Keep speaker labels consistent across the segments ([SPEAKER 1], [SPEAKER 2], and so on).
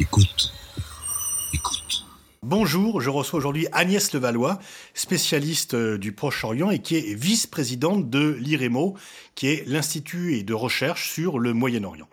[SPEAKER 1] Écoute. Écoute.
[SPEAKER 2] Bonjour, je reçois aujourd'hui Agnès Levallois, spécialiste euh, du Proche-Orient et qui est vice-présidente de l'IREMO, qui est l'Institut de recherche sur le Moyen-Orient.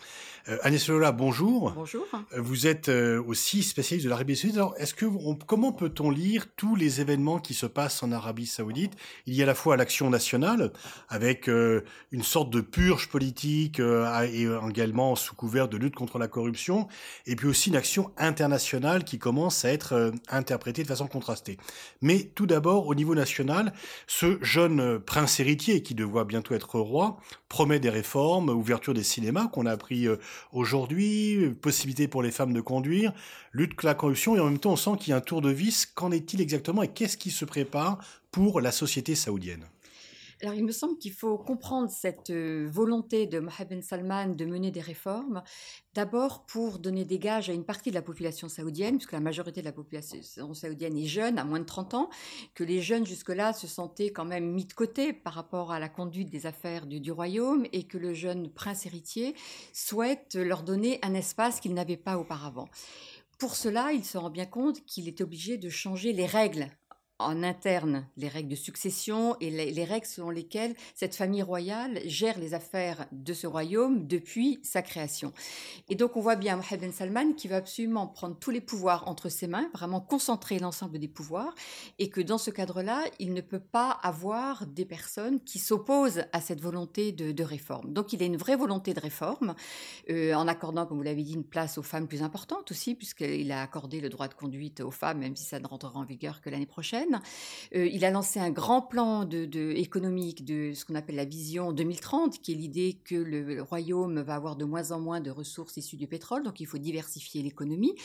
[SPEAKER 2] Euh, Agnès Lola, bonjour.
[SPEAKER 3] Bonjour.
[SPEAKER 2] Euh, vous êtes euh, aussi spécialiste de l'Arabie Saoudite. Alors, est-ce que comment peut-on lire tous les événements qui se passent en Arabie Saoudite? Il y a à la fois l'action nationale, avec une sorte de purge politique et également sous couvert de lutte contre la corruption, et puis aussi une action internationale qui commence à être interprétée de façon contrastée. Mais tout d'abord, au niveau national, ce jeune prince héritier qui devrait bientôt être roi promet des réformes, ouverture des cinémas qu'on a appris aujourd'hui, possibilité pour les femmes de conduire, lutte contre la corruption, et en même temps on sent qu'il y a un tour de vis. Qu'en est-il exactement et qu'est-ce qui se prépare pour la société saoudienne?
[SPEAKER 3] Alors, il me semble qu'il faut comprendre cette euh, volonté de Mohamed Ben Salman de mener des réformes, d'abord pour donner des gages à une partie de la population saoudienne, puisque la majorité de la population saoudienne est jeune, à moins de 30 ans, que les jeunes jusque-là se sentaient quand même mis de côté par rapport à la conduite des affaires du, du royaume, et que le jeune prince héritier souhaite leur donner un espace qu'ils n'avaient pas auparavant. Pour cela, il se rend bien compte qu'il est obligé de changer les règles en interne les règles de succession et les, règles selon lesquelles cette famille royale gère les affaires de ce royaume depuis sa création. Et donc on voit bien Mohamed Ben Salman qui va absolument prendre tous les pouvoirs entre ses mains, vraiment concentrer l'ensemble des pouvoirs, et que dans ce cadre-là, il ne peut pas avoir des personnes qui s'opposent à cette volonté de, réforme. Donc il a une vraie volonté de réforme, euh, en accordant, comme vous l'avez dit, une place aux femmes plus importante aussi, puisqu'il a accordé le droit de conduite aux femmes, même si ça ne rentrera en vigueur que l'année prochaine. Euh, il a lancé un grand plan économique de ce qu'on appelle la vision 2030, qui est l'idée que le, royaume va avoir de moins en moins de ressources issues du pétrole, donc il faut diversifier l'économie.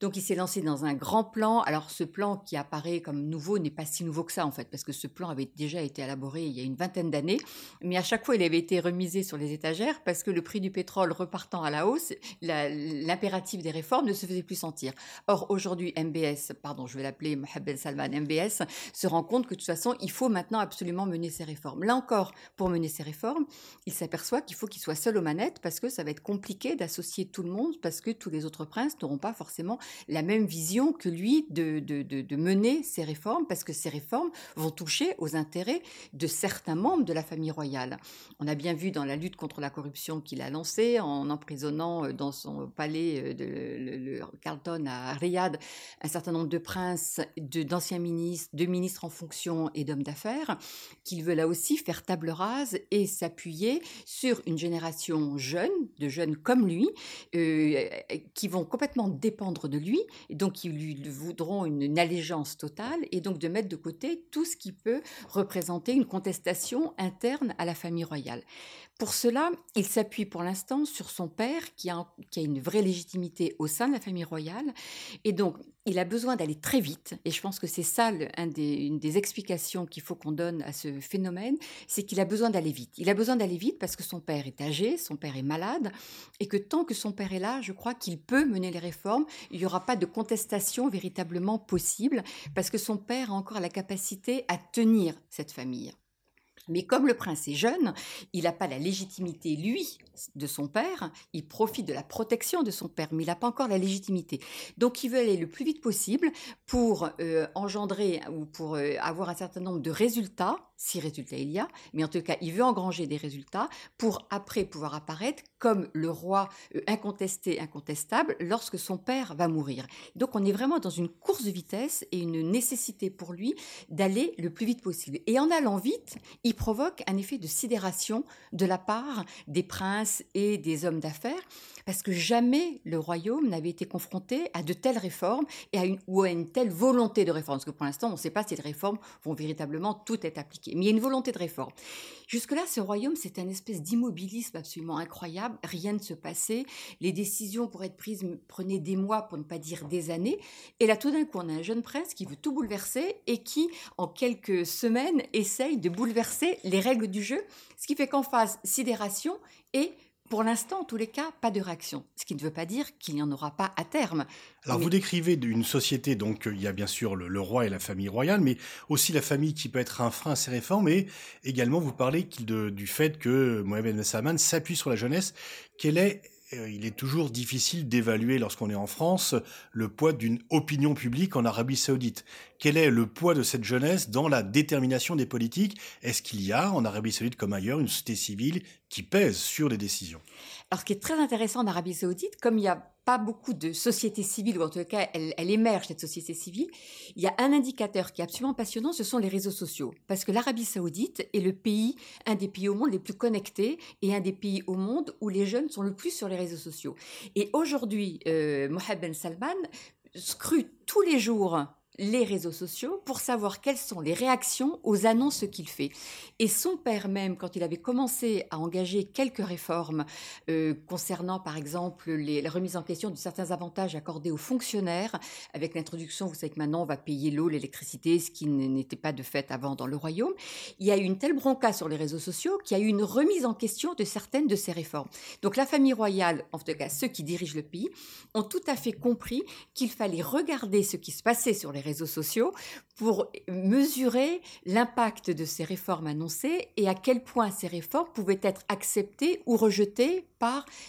[SPEAKER 3] Donc il s'est lancé dans un grand plan. Alors ce plan qui apparaît comme nouveau n'est pas si nouveau que ça en fait, parce que ce plan avait déjà été élaboré il y a une vingtaine d'années, mais à chaque fois il avait été remisé sur les étagères parce que le prix du pétrole repartant à la hausse, l'impératif des réformes ne se faisait plus sentir. Or aujourd'hui MBS, pardon, je vais l'appeler Mohamed Salman MBS, se rend compte que de toute façon, il faut maintenant absolument mener ces réformes. Là encore, pour mener ces réformes, il s'aperçoit qu'il faut qu'il soit seul aux manettes parce que ça va être compliqué d'associer tout le monde parce que tous les autres princes n'auront pas forcément la même vision que lui de, mener ces réformes parce que ces réformes vont toucher aux intérêts de certains membres de la famille royale. On a bien vu dans la lutte contre la corruption qu'il a lancée en emprisonnant euh, dans son palais euh, de Carlton à Riyad un certain nombre de princes, d'anciens ministres, de ministres en fonction et d'hommes d'affaires, qu'il veut là aussi faire table rase et s'appuyer sur une génération jeune, de jeunes comme lui, euh, qui vont complètement dépendre de lui, et donc qui lui voudront une, allégeance totale, et donc de mettre de côté tout ce qui peut représenter une contestation interne à la famille royale. Pour cela, il s'appuie pour l'instant sur son père, qui a, qui a, une vraie légitimité au sein de la famille royale. Et donc, il a besoin d'aller très vite. Et je pense que c'est ça des, une des explications qu'il faut qu'on donne à ce phénomène, c'est qu'il a besoin d'aller vite. Il a besoin d'aller vite parce que son père est âgé, son père est malade, et que tant que son père est là, je crois qu'il peut mener les réformes. Il n'y aura pas de contestation véritablement possible, parce que son père a encore la capacité à tenir cette famille. Mais comme le prince est jeune, il n'a pas la légitimité, lui, de son père, il profite de la protection de son père, mais il n'a pas encore la légitimité. Donc il veut aller le plus vite possible pour euh, engendrer ou pour euh, avoir un certain nombre de résultats, si résultats il y a, mais en tout cas il veut engranger des résultats pour après pouvoir apparaître comme le roi euh, incontesté, incontestable, lorsque son père va mourir. Donc on est vraiment dans une course de vitesse et une nécessité pour lui d'aller le plus vite possible. Et en allant vite, il provoque un effet de sidération de la part des princes et des hommes d'affaires, parce que jamais le royaume n'avait été confronté à de telles réformes et à une, ou à une telle volonté de réforme, parce que pour l'instant, on ne sait pas si les réformes vont véritablement toutes être appliquées, mais il y a une volonté de réforme. Jusque-là, ce royaume, c'était un espèce d'immobilisme absolument incroyable, rien ne se passait, les décisions pour être prises prenaient des mois, pour ne pas dire des années, et là, tout d'un coup, on a un jeune prince qui veut tout bouleverser et qui, en quelques semaines, essaye de bouleverser les règles du jeu, ce qui fait qu'en face, sidération et pour l'instant, en tous les cas, pas de réaction. Ce qui ne veut pas dire qu'il n'y en aura pas à terme.
[SPEAKER 2] Alors, vous décrivez une société, donc il y a bien sûr le, roi et la famille royale, mais aussi la famille qui peut être un frein à ces réformes, et également vous parlez du fait que Mohamed Ben Salman s'appuie sur la jeunesse. Quelle est il est toujours difficile d'évaluer, lorsqu'on est en France, le poids d'une opinion publique en Arabie saoudite. Quel est le poids de cette jeunesse dans la détermination des politiques? Est-ce qu'il y a, en Arabie saoudite comme ailleurs, une société civile qui pèse sur les décisions?
[SPEAKER 3] Alors, ce qui est très intéressant en Arabie saoudite, comme il y a pas beaucoup de sociétés civiles, ou en tout cas, elle, elle, émerge, cette société civile, il y a un indicateur qui est absolument passionnant, ce sont les réseaux sociaux. Parce que l'Arabie saoudite est le pays, un des pays au monde les plus connectés et un des pays au monde où les jeunes sont le plus sur les réseaux sociaux. Et aujourd'hui, euh, Mohamed Ben Salman scrute tous les jours les réseaux sociaux pour savoir quelles sont les réactions aux annonces qu'il fait. Et son père même, quand il avait commencé à engager quelques réformes euh, concernant par exemple la remise en question de certains avantages accordés aux fonctionnaires, avec l'introduction, vous savez que maintenant on va payer l'eau, l'électricité, ce qui n'était pas de fait avant dans le royaume, il y a eu une telle bronca sur les réseaux sociaux qu'il y a eu une remise en question de certaines de ces réformes. Donc la famille royale, en tout cas ceux qui dirigent le pays, ont tout à fait compris qu'il fallait regarder ce qui se passait sur les réseaux sociaux pour mesurer l'impact de ces réformes annoncées et à quel point ces réformes pouvaient être acceptées ou rejetées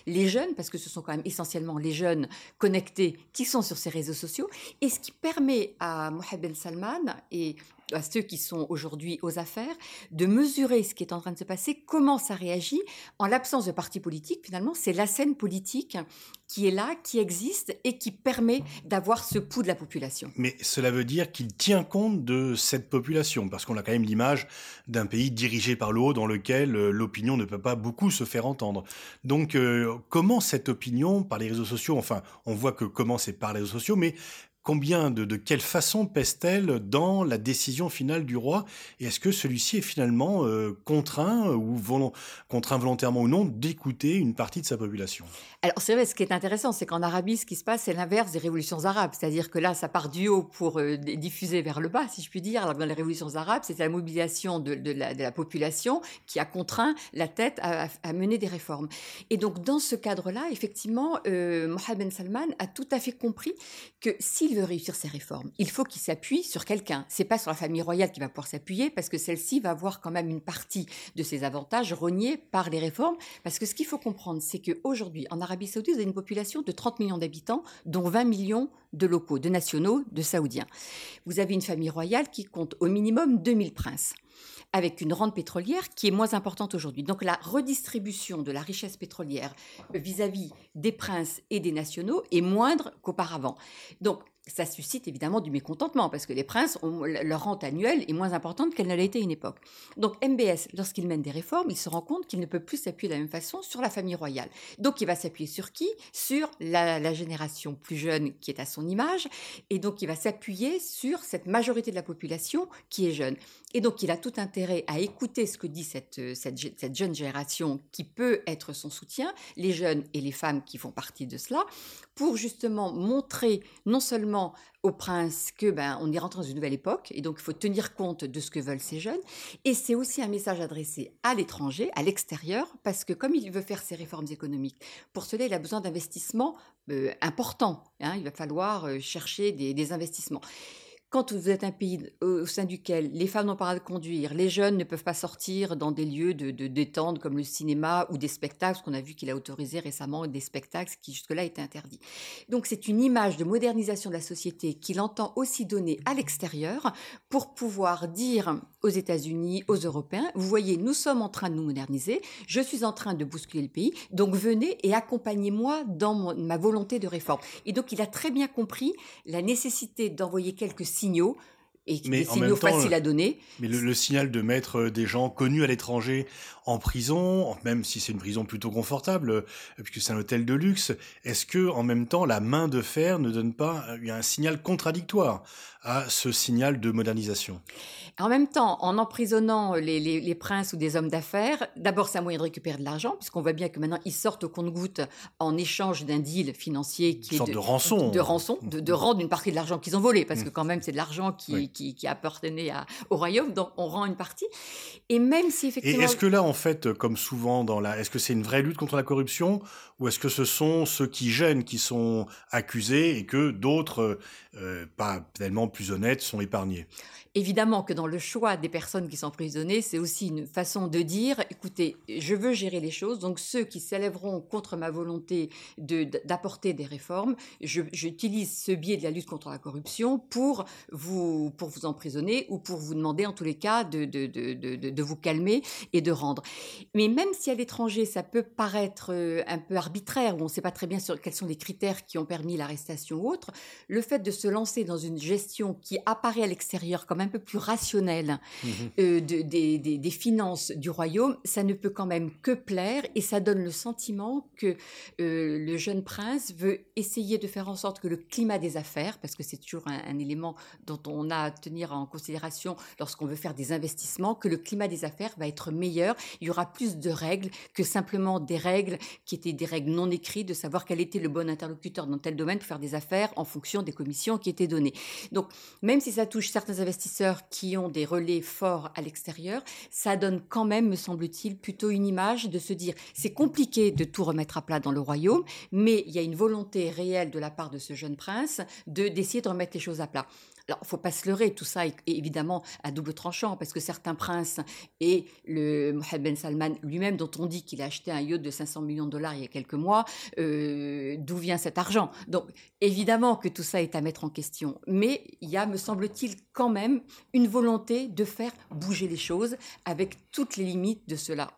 [SPEAKER 3] les jeunes, parce que ce sont quand même essentiellement les jeunes connectés qui sont sur ces réseaux sociaux, et ce qui permet à Mohamed Ben Salman et à ceux qui sont aujourd'hui aux affaires, de mesurer ce qui est en train de se passer, comment ça réagit. En l'absence de parti politique, finalement, c'est la scène politique qui est là, qui existe et qui permet d'avoir ce pouls de la population.
[SPEAKER 2] Mais cela veut dire qu'il tient compte de cette population, parce qu'on a quand même l'image d'un pays dirigé par le haut dans lequel euh, l'opinion ne peut pas beaucoup se faire entendre. Donc euh, comment cette opinion, par les réseaux sociaux, enfin on voit que comment c'est par les réseaux sociaux, mais combien de, de quelle façon pèse-t-elle dans la décision finale du roi? Et est-ce que celui-ci est finalement euh, contraint, ou contraint volontairement ou non, d'écouter une partie de sa population?
[SPEAKER 3] Alors c'est vrai, ce qui est intéressant, c'est qu'en Arabie, ce qui se passe, c'est l'inverse des révolutions arabes. C'est-à-dire que là, ça part du haut pour euh, diffuser vers le bas, si je puis dire. Alors dans les révolutions arabes, c'est la mobilisation de, de, la, de, la, population qui a contraint la tête à, à, mener des réformes. Et donc dans ce cadre-là, effectivement, euh, Mohamed Ben Salman a tout à fait compris que s'il veut réussir ses réformes, il faut qu'il s'appuie sur quelqu'un. C'est pas sur la famille royale qu'il va pouvoir s'appuyer parce que celle-ci va avoir quand même une partie de ses avantages reniés par les réformes. Parce que ce qu'il faut comprendre, c'est qu'aujourd'hui, en Arabie Saoudite, vous avez une population de 30 millions d'habitants, dont 20 millions de locaux, de nationaux, de saoudiens. Vous avez une famille royale qui compte au minimum 2000 princes avec une rente pétrolière qui est moins importante aujourd'hui. Donc la redistribution de la richesse pétrolière vis-à-vis -vis des princes et des nationaux est moindre qu'auparavant. Donc ça suscite évidemment du mécontentement parce que les princes, ont, leur rente annuelle est moins importante qu'elle ne l'a été à une époque. Donc MBS, lorsqu'il mène des réformes, il se rend compte qu'il ne peut plus s'appuyer de la même façon sur la famille royale. Donc il va s'appuyer sur qui? Sur la, la, génération plus jeune qui est à son image, et donc il va s'appuyer sur cette majorité de la population qui est jeune. Et donc il a tout intérêt à écouter ce que dit cette, cette, cette jeune génération qui peut être son soutien, les jeunes et les femmes qui font partie de cela, pour justement montrer non seulement au prince que ben on est rentré dans une nouvelle époque et donc il faut tenir compte de ce que veulent ces jeunes et c'est aussi un message adressé à l'étranger, à l'extérieur parce que comme il veut faire ses réformes économiques, pour cela il a besoin d'investissements euh, importants. Hein, il va falloir euh, chercher des investissements quand vous êtes un pays au sein duquel les femmes n'ont pas le droit de conduire, les jeunes ne peuvent pas sortir dans des lieux de, détente comme le cinéma ou des spectacles, qu'on a vu qu'il a autorisé récemment des spectacles qui jusque-là étaient interdits. Donc c'est une image de modernisation de la société qu'il entend aussi donner à l'extérieur pour pouvoir dire aux États-Unis, aux Européens, vous voyez, nous sommes en train de nous moderniser, je suis en train de bousculer le pays, donc venez et accompagnez-moi dans ma volonté de réforme. Et donc il a très bien compris la nécessité d'envoyer quelques signes signaux et mais des signaux temps, faciles à donner.
[SPEAKER 2] Mais le, le, signal de mettre des gens connus à l'étranger en prison, même si c'est une prison plutôt confortable, puisque c'est un hôtel de luxe, est-ce que en même temps la main de fer ne donne pas un signal contradictoire à ce signal de modernisation?
[SPEAKER 3] En même temps, en emprisonnant les, les, les princes ou des hommes d'affaires, d'abord c'est un moyen de récupérer de l'argent, puisqu'on voit bien que maintenant ils sortent au compte-goutte en échange d'un deal financier qui
[SPEAKER 2] une
[SPEAKER 3] est
[SPEAKER 2] de, de, rançon,
[SPEAKER 3] de rançon, de, de rendre une partie de l'argent qu'ils ont volé, parce que quand même c'est de l'argent qui, oui. Qui, qui, appartenait à, au royaume, donc on rend une partie. Et même si effectivement.
[SPEAKER 2] Et est-ce que là, en fait, comme souvent dans la, est-ce que c'est une vraie lutte contre la corruption, ou est-ce que ce sont ceux qui gênent qui sont accusés et que d'autres, euh, pas tellement plus honnêtes, sont épargnés?
[SPEAKER 3] Évidemment que dans le choix des personnes qui sont emprisonnées, c'est aussi une façon de dire, écoutez, je veux gérer les choses, donc ceux qui s'élèveront contre ma volonté d'apporter des réformes, j'utilise ce biais de la lutte contre la corruption pour vous, pour vous emprisonner ou pour vous demander en tous les cas de, de, de, vous calmer et de rendre. Mais même si à l'étranger, ça peut paraître euh, un peu arbitraire, où on ne sait pas très bien sur quels sont les critères qui ont permis l'arrestation ou autre, le fait de se lancer dans une gestion qui apparaît à l'extérieur comme un peu plus rationnelle mmh euh, de, des, des, des, finances du royaume, ça ne peut quand même que plaire et ça donne le sentiment que euh, le jeune prince veut essayer de faire en sorte que le climat des affaires, parce que c'est toujours un, un, élément dont on a à tenir en considération lorsqu'on veut faire des investissements, que le climat des affaires va être meilleur, il y aura plus de règles que simplement des règles qui étaient des règles non écrites, de savoir quel était le bon interlocuteur dans tel domaine pour faire des affaires en fonction des commissions qui étaient données. Donc, même si ça touche certains qui ont des relais forts à l'extérieur, ça donne quand même, me semble-t-il, plutôt une image de se dire c'est compliqué de tout remettre à plat dans le royaume, mais il y a une volonté réelle de la part de ce jeune prince de d'essayer de remettre les choses à plat. Alors, faut pas se leurrer, tout ça est évidemment à double tranchant, parce que certains princes et le Mohammed Ben Salman lui-même, dont on dit qu'il a acheté un yacht de 500 millions de dollars il y a quelques mois, euh, d'où vient cet argent? Donc, évidemment que tout ça est à mettre en question, mais il y a, me semble-t-il, quand même une volonté de faire bouger les choses avec toutes les limites de cela.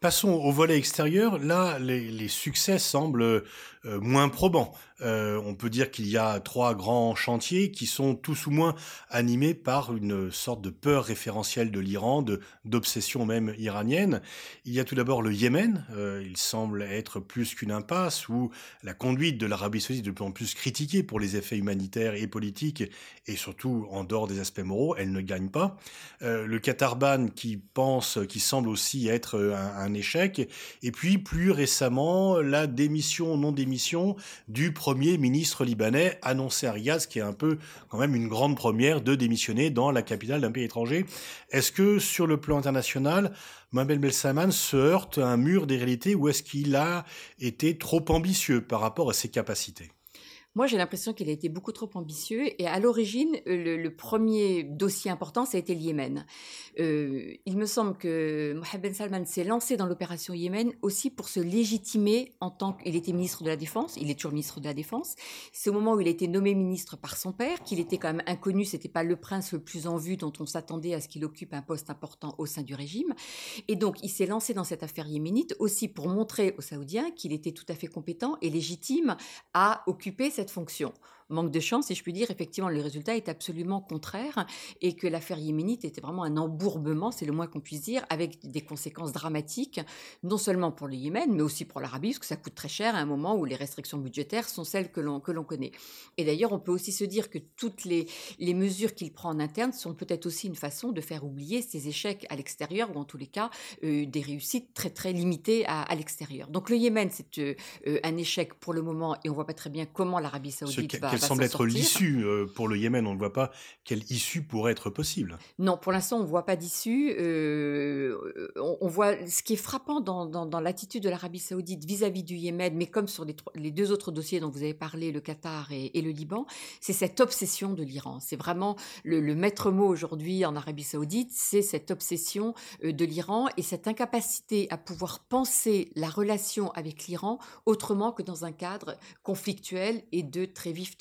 [SPEAKER 2] Passons au volet extérieur. Là, les succès semblent euh, moins probants. Euh, on peut dire qu'il y a trois grands chantiers qui sont tous ou moins animés par une sorte de peur référentielle de l'Iran, d'obsession même iranienne. Il y a tout d'abord le Yémen. Euh, il semble être plus qu'une impasse où la conduite de l'Arabie saoudite est de plus en plus critiquée pour les effets humanitaires et politiques et surtout en dehors des aspects moraux. Elle ne gagne pas. Le Qatarban qui pense, qui semble aussi être un, un échec. Et puis plus récemment, la démission, non démission du premier ministre libanais annoncé à Riyad, ce qui est un peu quand même une grande première de démissionner dans la capitale d'un pays étranger. Est-ce que sur le plan international, Mohamed Salman se heurte à un mur des réalités ou est-ce qu'il a été trop ambitieux par rapport à ses capacités?
[SPEAKER 3] Moi, j'ai l'impression qu'il a été beaucoup trop ambitieux. Et à l'origine, le, le, premier dossier important, ça a été le Yémen. Euh, il me semble que Mohamed Ben Salman s'est lancé dans l'opération Yémen aussi pour se légitimer en tant qu'il était ministre de la Défense. Il est toujours ministre de la Défense. C'est au moment où il a été nommé ministre par son père, qu'il était quand même inconnu. C'était pas le prince le plus en vue dont on s'attendait à ce qu'il occupe un poste important au sein du régime. Et donc, il s'est lancé dans cette affaire yéménite aussi pour montrer aux Saoudiens qu'il était tout à fait compétent et légitime à occuper cette fonction manque de chance, si je puis dire, effectivement, le résultat est absolument contraire et que l'affaire yéménite était vraiment un embourbement, c'est le moins qu'on puisse dire, avec des conséquences dramatiques, non seulement pour le Yémen, mais aussi pour l'Arabie, parce que ça coûte très cher à un moment où les restrictions budgétaires sont celles que l'on, que l'on connaît. Et d'ailleurs, on peut aussi se dire que toutes les, les mesures qu'il prend en interne sont peut-être aussi une façon de faire oublier ses échecs à l'extérieur, ou en tous les cas, euh, des réussites très très limitées à, à l'extérieur. Donc le Yémen, c'est euh, un échec pour le moment, et on voit pas très bien comment l'Arabie saoudite va
[SPEAKER 2] semble être l'issue euh, pour le Yémen. On ne voit pas quelle issue pourrait être possible.
[SPEAKER 3] Non, pour l'instant, on ne voit pas d'issue. Euh, on, on, voit ce qui est frappant dans, dans, dans l'attitude de l'Arabie saoudite vis-à-vis du Yémen, mais comme sur les, les, deux autres dossiers dont vous avez parlé, le Qatar et, et le Liban, c'est cette obsession de l'Iran. C'est vraiment le, le maître mot aujourd'hui en Arabie saoudite, c'est cette obsession euh, de l'Iran et cette incapacité à pouvoir penser la relation avec l'Iran autrement que dans un cadre conflictuel et de très vives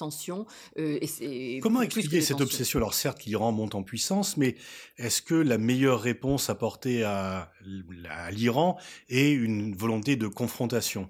[SPEAKER 2] euh, et Comment expliquer cette obsession? Alors certes, l'Iran monte en puissance, mais est-ce que la meilleure réponse apportée à, à l'Iran est une volonté de confrontation?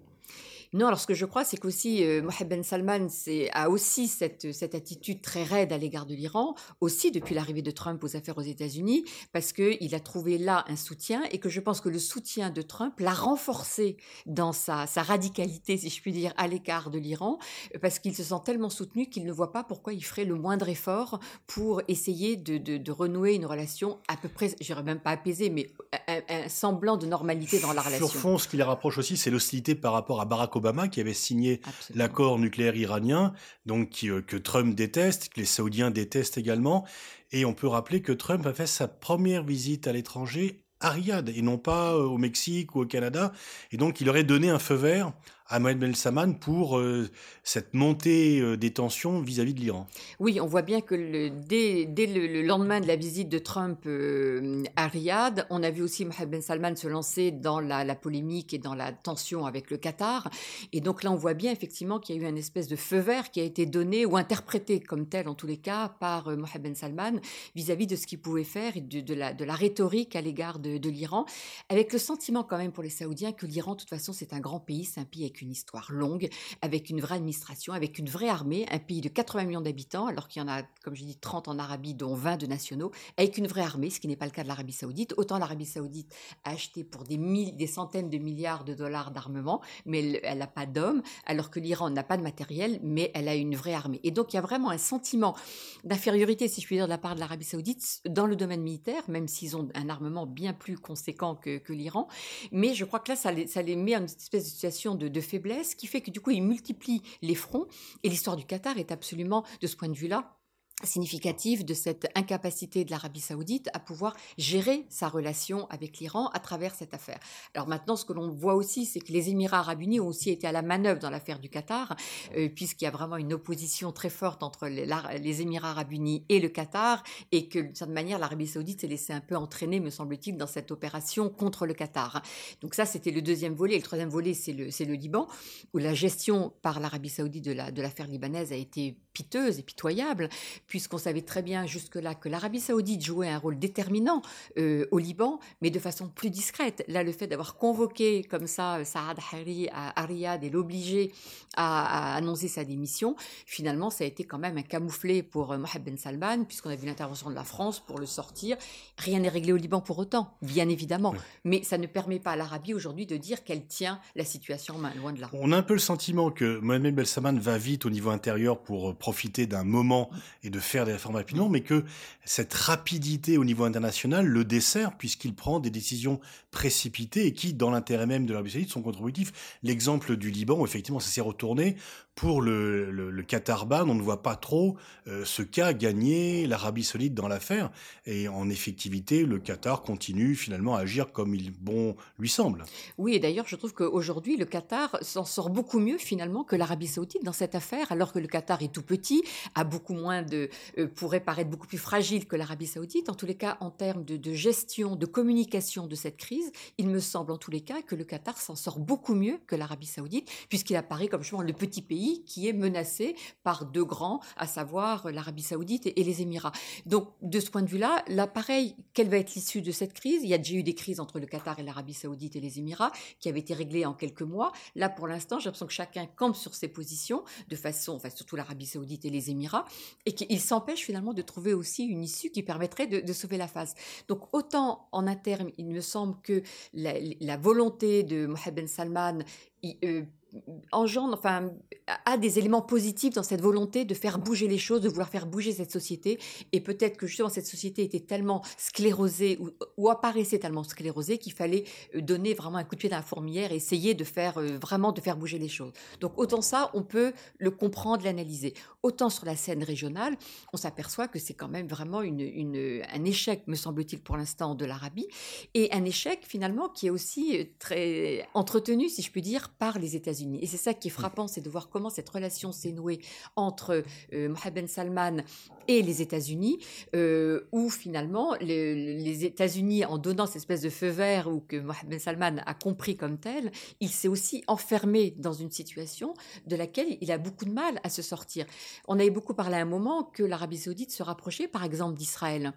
[SPEAKER 3] Non, alors ce que je crois, c'est qu'aussi euh, Mohamed Ben Salman a aussi cette, cette attitude très raide à l'égard de l'Iran, aussi depuis l'arrivée de Trump aux affaires aux États-Unis, parce qu'il a trouvé là un soutien et que je pense que le soutien de Trump l'a renforcé dans sa, sa radicalité, si je puis dire, à l'écart de l'Iran, parce qu'il se sent tellement soutenu qu'il ne voit pas pourquoi il ferait le moindre effort pour essayer de, de, de renouer une relation à peu près, je dirais même pas apaisée, mais un, un, semblant de normalité dans la relation.
[SPEAKER 2] Sur fond, ce qui les rapproche aussi, c'est l'hostilité par rapport à Barack Obama qui avait signé l'accord nucléaire iranien, donc qui, euh, que Trump déteste, que les Saoudiens détestent également. Et on peut rappeler que Trump a fait sa première visite à l'étranger à Riyad et non pas euh, au Mexique ou au Canada. Et donc il aurait donné un feu vert à Mohamed Ben Salman pour euh, cette montée euh, des tensions vis-à-vis de l'Iran.
[SPEAKER 3] Oui, on voit bien que dès, le, lendemain de la visite de Trump euh, à Riyad, on a vu aussi Mohamed Ben Salman se lancer dans la, polémique et dans la tension avec le Qatar. Et donc là, on voit bien effectivement qu'il y a eu un espèce de feu vert qui a été donné ou interprété comme tel, en tous les cas, par Mohamed Ben Salman vis-à-vis de ce qu'il pouvait faire et de, la, rhétorique à l'égard de, l'Iran, avec le sentiment quand même pour les Saoudiens que l'Iran, de toute façon, c'est un grand pays, c'est un pays une histoire longue, avec une vraie administration, avec une vraie armée, un pays de 80 millions d'habitants, alors qu'il y en a, comme je dis, 30 en Arabie, dont 20 de nationaux, avec une vraie armée, ce qui n'est pas le cas de l'Arabie saoudite. Autant l'Arabie saoudite a acheté pour des, des centaines de milliards de dollars d'armement, mais elle n'a pas d'hommes, alors que l'Iran n'a pas de matériel, mais elle a une vraie armée. Et donc il y a vraiment un sentiment d'infériorité, si je puis dire, de la part de l'Arabie saoudite dans le domaine militaire, même s'ils ont un armement bien plus conséquent que, que l'Iran. Mais je crois que là, ça les, ça les met en une espèce de situation de, de faiblesse qui fait que du coup, ils multiplient les fronts. Et l'histoire du Qatar est absolument, de ce point de vue-là, significative de cette incapacité de l'Arabie saoudite à pouvoir gérer sa relation avec l'Iran à travers cette affaire. Alors maintenant, ce que l'on voit aussi, c'est que les Émirats arabes unis ont aussi été à la manœuvre dans l'affaire du Qatar, euh, puisqu'il y a vraiment une opposition très forte entre les, Émirats arabes unis et le Qatar, et que d'une certaine manière, l'Arabie saoudite s'est laissée un peu entraîner, me semble-t-il, dans cette opération contre le Qatar. Donc ça, c'était le deuxième volet. le troisième volet, c'est le, Liban, où la gestion par l'Arabie saoudite de l'affaire libanaise a été piteuse et pitoyable, puisqu'on savait très bien jusque-là que l'Arabie saoudite jouait un rôle déterminant euh, au Liban, mais de façon plus discrète. Là, le fait d'avoir convoqué comme ça euh, Saad Hariri à, Riyad et l'obliger à, annoncer sa démission, finalement, ça a été quand même un camouflet pour euh, Mohamed Ben Salman, puisqu'on a vu l'intervention de la France pour le sortir. Rien n'est réglé au Liban pour autant, bien évidemment, mais ça ne permet pas à l'Arabie aujourd'hui de dire qu'elle tient la situation en main, loin de là.
[SPEAKER 2] On a un peu le sentiment que Mohamed Ben Salman va vite au niveau intérieur pour profiter d'un moment et de faire des réformes rapidement, mais que cette rapidité au niveau international le dessert puisqu'il prend des décisions précipitées et qui, dans l'intérêt même de l'Arabie Saoudite, sont contre-productifs. L'exemple du Liban, effectivement ça s'est retourné, pour le, le, le Qatar-Ban, on ne voit pas trop euh, ce qu'a gagné l'Arabie Saoudite dans l'affaire. Et en effectivité, le Qatar continue finalement à agir comme il bon lui semble.
[SPEAKER 3] Oui, et d'ailleurs, je trouve qu'aujourd'hui, le Qatar s'en sort beaucoup mieux finalement que l'Arabie Saoudite dans cette affaire, alors que le Qatar est tout petit, a beaucoup moins de, euh, pourrait paraître beaucoup plus fragile que l'Arabie Saoudite. En tous les cas, en termes de, de gestion, de communication de cette crise, il me semble en tous les cas que le Qatar s'en sort beaucoup mieux que l'Arabie Saoudite, puisqu'il apparaît comme justement le petit pays qui est menacé par deux grands, à savoir l'Arabie saoudite et, les Émirats. Donc, de ce point de vue-là, l'appareil, quelle va être l'issue de cette crise? Il y a déjà eu des crises entre le Qatar et l'Arabie saoudite et les Émirats qui avaient été réglées en quelques mois. Là, pour l'instant, j'ai l'impression que chacun campe sur ses positions, de façon, enfin, surtout l'Arabie saoudite et les Émirats, et qu'il s'empêche finalement de trouver aussi une issue qui permettrait de, sauver la face. Donc, autant en interne, il me semble que la, volonté de Mohamed Ben Salman euh, engendre, enfin, a des éléments positifs dans cette volonté de faire bouger les choses, de vouloir faire bouger cette société. Et peut-être que justement cette société était tellement sclérosée ou, apparaissait tellement sclérosée qu'il fallait euh, donner vraiment un coup de pied dans la fourmilière et essayer de faire euh, vraiment de faire bouger les choses. Donc autant ça, on peut le comprendre, l'analyser. Autant sur la scène régionale, on s'aperçoit que c'est quand même vraiment une, un échec, me semble-t-il pour l'instant, de l'Arabie et un échec finalement qui est aussi euh, très entretenu, si je puis dire, par les États-Unis et c'est ça qui est frappant, c'est de voir comment cette relation s'est nouée entre euh, Mohamed Ben Salman et les États-Unis, euh, où finalement les États-Unis, en donnant cette espèce de feu vert ou que Mohamed Ben Salman a compris comme tel, il s'est aussi enfermé dans une situation de laquelle il a beaucoup de mal à se sortir. On avait beaucoup parlé à un moment que l'Arabie saoudite se rapprochait par exemple d'Israël.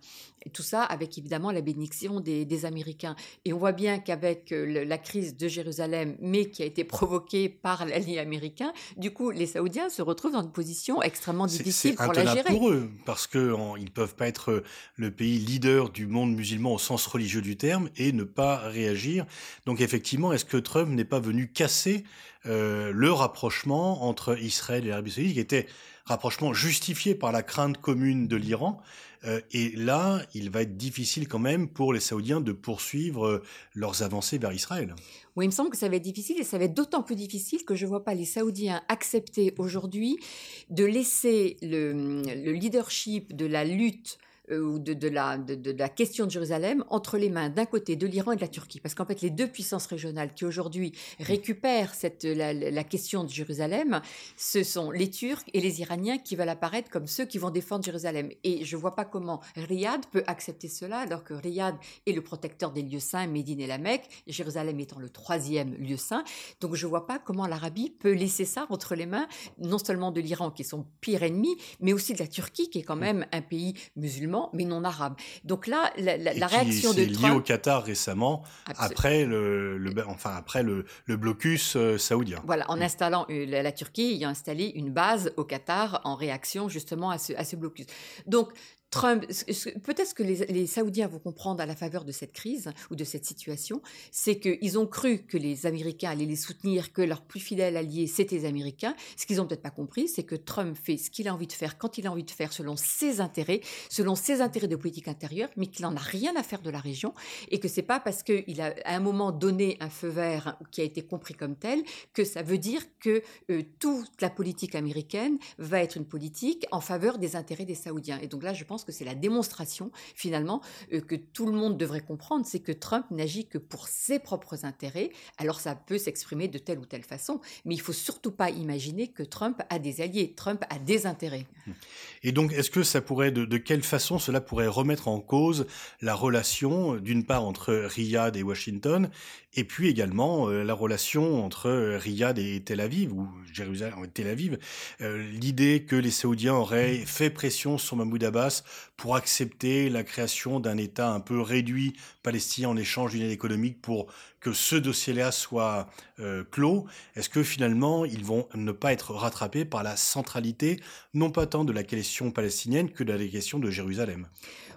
[SPEAKER 3] Tout ça avec évidemment la bénédiction des, Américains. Et on voit bien qu'avec euh, la crise de Jérusalem, mais qui a été provoquée par l'allié américain, du coup les Saoudiens se retrouvent dans une position extrêmement difficile pour la gérer.
[SPEAKER 2] pour eux parce qu'ils ne peuvent pas être euh, le pays leader du monde musulman au sens religieux du terme et ne pas réagir. Donc effectivement, est-ce que Trump n'est pas venu casser euh, le rapprochement entre Israël et l'Arabie saoudite, qui était rapprochement justifié par la crainte commune de l'Iran. Euh, et là, il va être difficile quand même pour les Saoudiens de poursuivre leurs avancées vers Israël.
[SPEAKER 3] Oui, il me semble que ça va être difficile et ça va être d'autant plus difficile que je ne vois pas les Saoudiens accepter aujourd'hui de laisser le, leadership de la lutte ou de, de, la, de, la question de Jérusalem entre les mains d'un côté de l'Iran et de la Turquie. Parce qu'en fait, les deux puissances régionales qui aujourd'hui récupèrent cette, la, la, question de Jérusalem, ce sont les Turcs et les Iraniens qui veulent apparaître comme ceux qui vont défendre Jérusalem. Et je ne vois pas comment Riyad peut accepter cela alors que Riyad est le protecteur des lieux saints, Médine et la Mecque, Jérusalem étant le troisième lieu saint. Donc je ne vois pas comment l'Arabie peut laisser ça entre les mains non seulement de l'Iran qui est son pire ennemi, mais aussi de la Turquie qui est quand même un pays musulman mais non arabe. Donc là, la, la, réaction de
[SPEAKER 2] Trump... lié au Qatar récemment, après le, enfin après le, le blocus euh, saoudien.
[SPEAKER 3] Voilà, en installant euh, la, Turquie, il a installé une base au Qatar en réaction justement à ce, à ce blocus. Donc Trump, peut-être que les, Saoudiens vont comprendre à la faveur de cette crise ou de cette situation, c'est qu'ils ont cru que les Américains allaient les soutenir, que leur plus fidèle allié, c'était les Américains. Ce qu'ils n'ont peut-être pas compris, c'est que Trump fait ce qu'il a envie de faire quand il a envie de faire, selon ses intérêts, selon ses intérêts de politique intérieure, mais qu'il n'en a rien à faire de la région, et que c'est pas parce qu'il a à un moment donné un feu vert qui a été compris comme tel que ça veut dire que euh, toute la politique américaine va être une politique en faveur des intérêts des Saoudiens. Et donc là, je pense que c'est la démonstration finalement euh, que tout le monde devrait comprendre, c'est que Trump n'agit que pour ses propres intérêts. Alors ça peut s'exprimer de telle ou telle façon, mais il faut surtout pas imaginer que Trump a des alliés. Trump a des intérêts.
[SPEAKER 2] Et donc, est-ce que ça pourrait, de, quelle façon cela pourrait remettre en cause la relation, d'une part, entre Riyad et Washington, et puis également euh, la relation entre Riyad et Tel Aviv, ou Jérusalem et Tel Aviv. Euh, l'idée que les Saoudiens auraient fait pression sur Mahmoud Abbas pour accepter la création d'un État un peu réduit palestinien en échange d'une aide économique pour que ce dossier-là soit euh, clos, est-ce que finalement ils vont ne pas être rattrapés par la centralité, non pas tant de la question palestinienne que de la question de Jérusalem?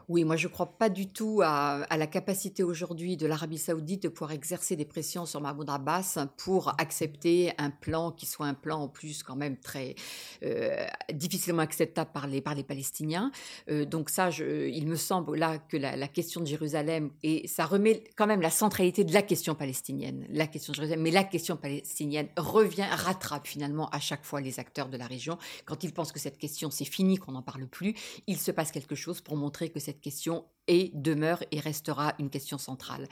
[SPEAKER 3] Oui, moi je ne crois pas du tout à, la capacité aujourd'hui de l'Arabie saoudite de pouvoir exercer des pressions sur Mahmoud Abbas pour accepter un plan qui soit un plan en plus quand même très euh, difficilement acceptable par les, par les Palestiniens. Euh, donc ça, il me semble là que la, question de Jérusalem, et ça remet quand même la centralité de la question palestinienne, la question de Jérusalem, mais la question palestinienne revient, rattrape finalement à chaque fois les acteurs de la région. Quand ils pensent que cette question c'est fini, qu'on n'en parle plus, il se passe quelque chose pour montrer que cette question et demeure et restera une question centrale.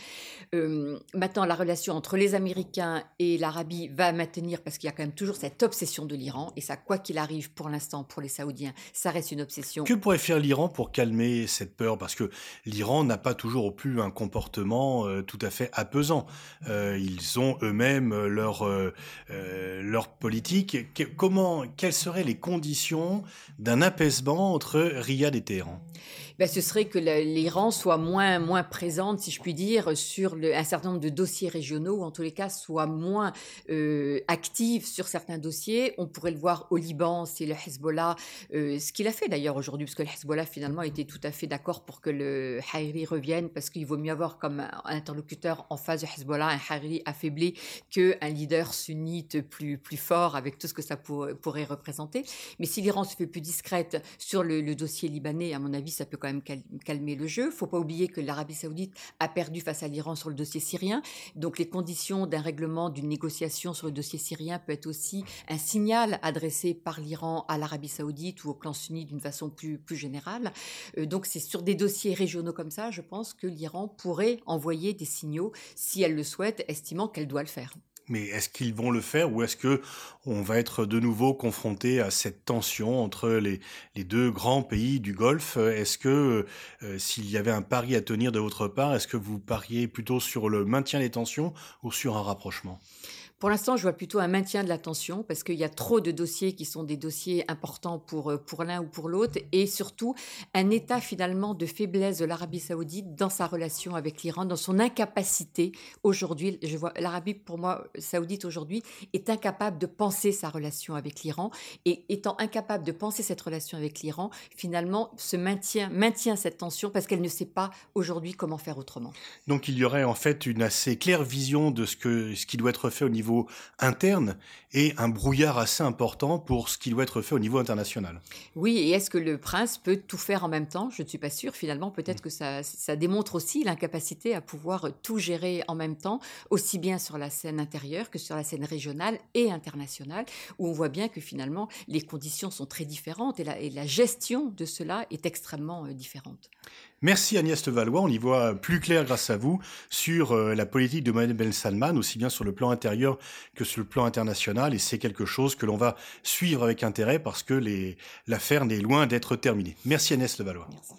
[SPEAKER 3] Euh, maintenant, la relation entre les Américains et l'Arabie va maintenir, parce qu'il y a quand même toujours cette obsession de l'Iran, et ça, quoi qu'il arrive pour l'instant, pour les Saoudiens, ça reste une obsession.
[SPEAKER 2] Que pourrait faire l'Iran pour calmer cette peur? Parce que l'Iran n'a pas toujours plus un comportement euh, tout à fait apaisant. Euh, ils ont eux-mêmes leur, leur politique. comment, quelles seraient les conditions d'un apaisement entre Riyad et Téhéran?
[SPEAKER 3] Ben, ce serait que l'Iran soit moins, moins présente, si je puis dire, sur un certain nombre de dossiers régionaux, ou en tous les cas soit moins euh, active sur certains dossiers. On pourrait le voir au Liban, c'est le Hezbollah, euh, ce qu'il a fait d'ailleurs aujourd'hui, parce que le Hezbollah finalement était tout à fait d'accord pour que le Hariri revienne, parce qu'il vaut mieux avoir comme interlocuteur en face du Hezbollah un Hariri affaibli qu'un leader sunnite plus, plus fort avec tout ce que ça pourrait représenter. Mais si l'Iran se fait plus discrète sur le dossier libanais, à mon avis, ça peut quand même calmer le jeu. Il faut pas oublier que l'Arabie saoudite a perdu face à l'Iran sur le dossier syrien. Donc les conditions d'un règlement, d'une négociation sur le dossier syrien peut être aussi un signal adressé par l'Iran à l'Arabie saoudite ou au clan sunnite d'une façon plus, plus générale. Euh, donc c'est sur des dossiers régionaux comme ça, je pense que l'Iran pourrait envoyer des signaux, si elle le souhaite, estimant qu'elle doit le faire.
[SPEAKER 2] Mais est-ce qu'ils vont le faire ou est-ce que on va être de nouveau confronté à cette tension entre les, deux grands pays du Golfe? Est-ce que euh, s'il y avait un pari à tenir de votre part, est-ce que vous pariez plutôt sur le maintien des tensions ou sur un rapprochement?
[SPEAKER 3] Pour l'instant, je vois plutôt un maintien de la tension parce qu'il y a trop de dossiers qui sont des dossiers importants pour, euh, pour l'un ou pour l'autre et surtout un état finalement de faiblesse de l'Arabie saoudite dans sa relation avec l'Iran, dans son incapacité aujourd'hui, je vois l'Arabie pour moi saoudite aujourd'hui est incapable de penser sa relation avec l'Iran et étant incapable de penser cette relation avec l'Iran, finalement se maintient, maintient cette tension parce qu'elle ne sait pas aujourd'hui comment faire autrement.
[SPEAKER 2] Donc il y aurait en fait une assez claire vision de ce, que, ce qui doit être fait au niveau niveau interne et un brouillard assez important pour ce qui doit être fait au niveau international.
[SPEAKER 3] Oui, et est-ce que le prince peut tout faire en même temps? Je ne suis pas sûre. Finalement, peut-être mm. que ça, ça démontre aussi l'incapacité à pouvoir tout gérer en même temps, aussi bien sur la scène intérieure que sur la scène régionale et internationale, où on voit bien que finalement les conditions sont très différentes et la, et la gestion de cela est extrêmement euh, différente.
[SPEAKER 2] Merci Agnès Valois, on y voit plus clair grâce à vous sur euh, la politique de Mohamed Ben Salman, aussi bien sur le plan intérieur que sur le plan international, et c'est quelque chose que l'on va suivre avec intérêt parce que l'affaire n'est loin d'être terminée. Merci Agnès Levallois. Merci.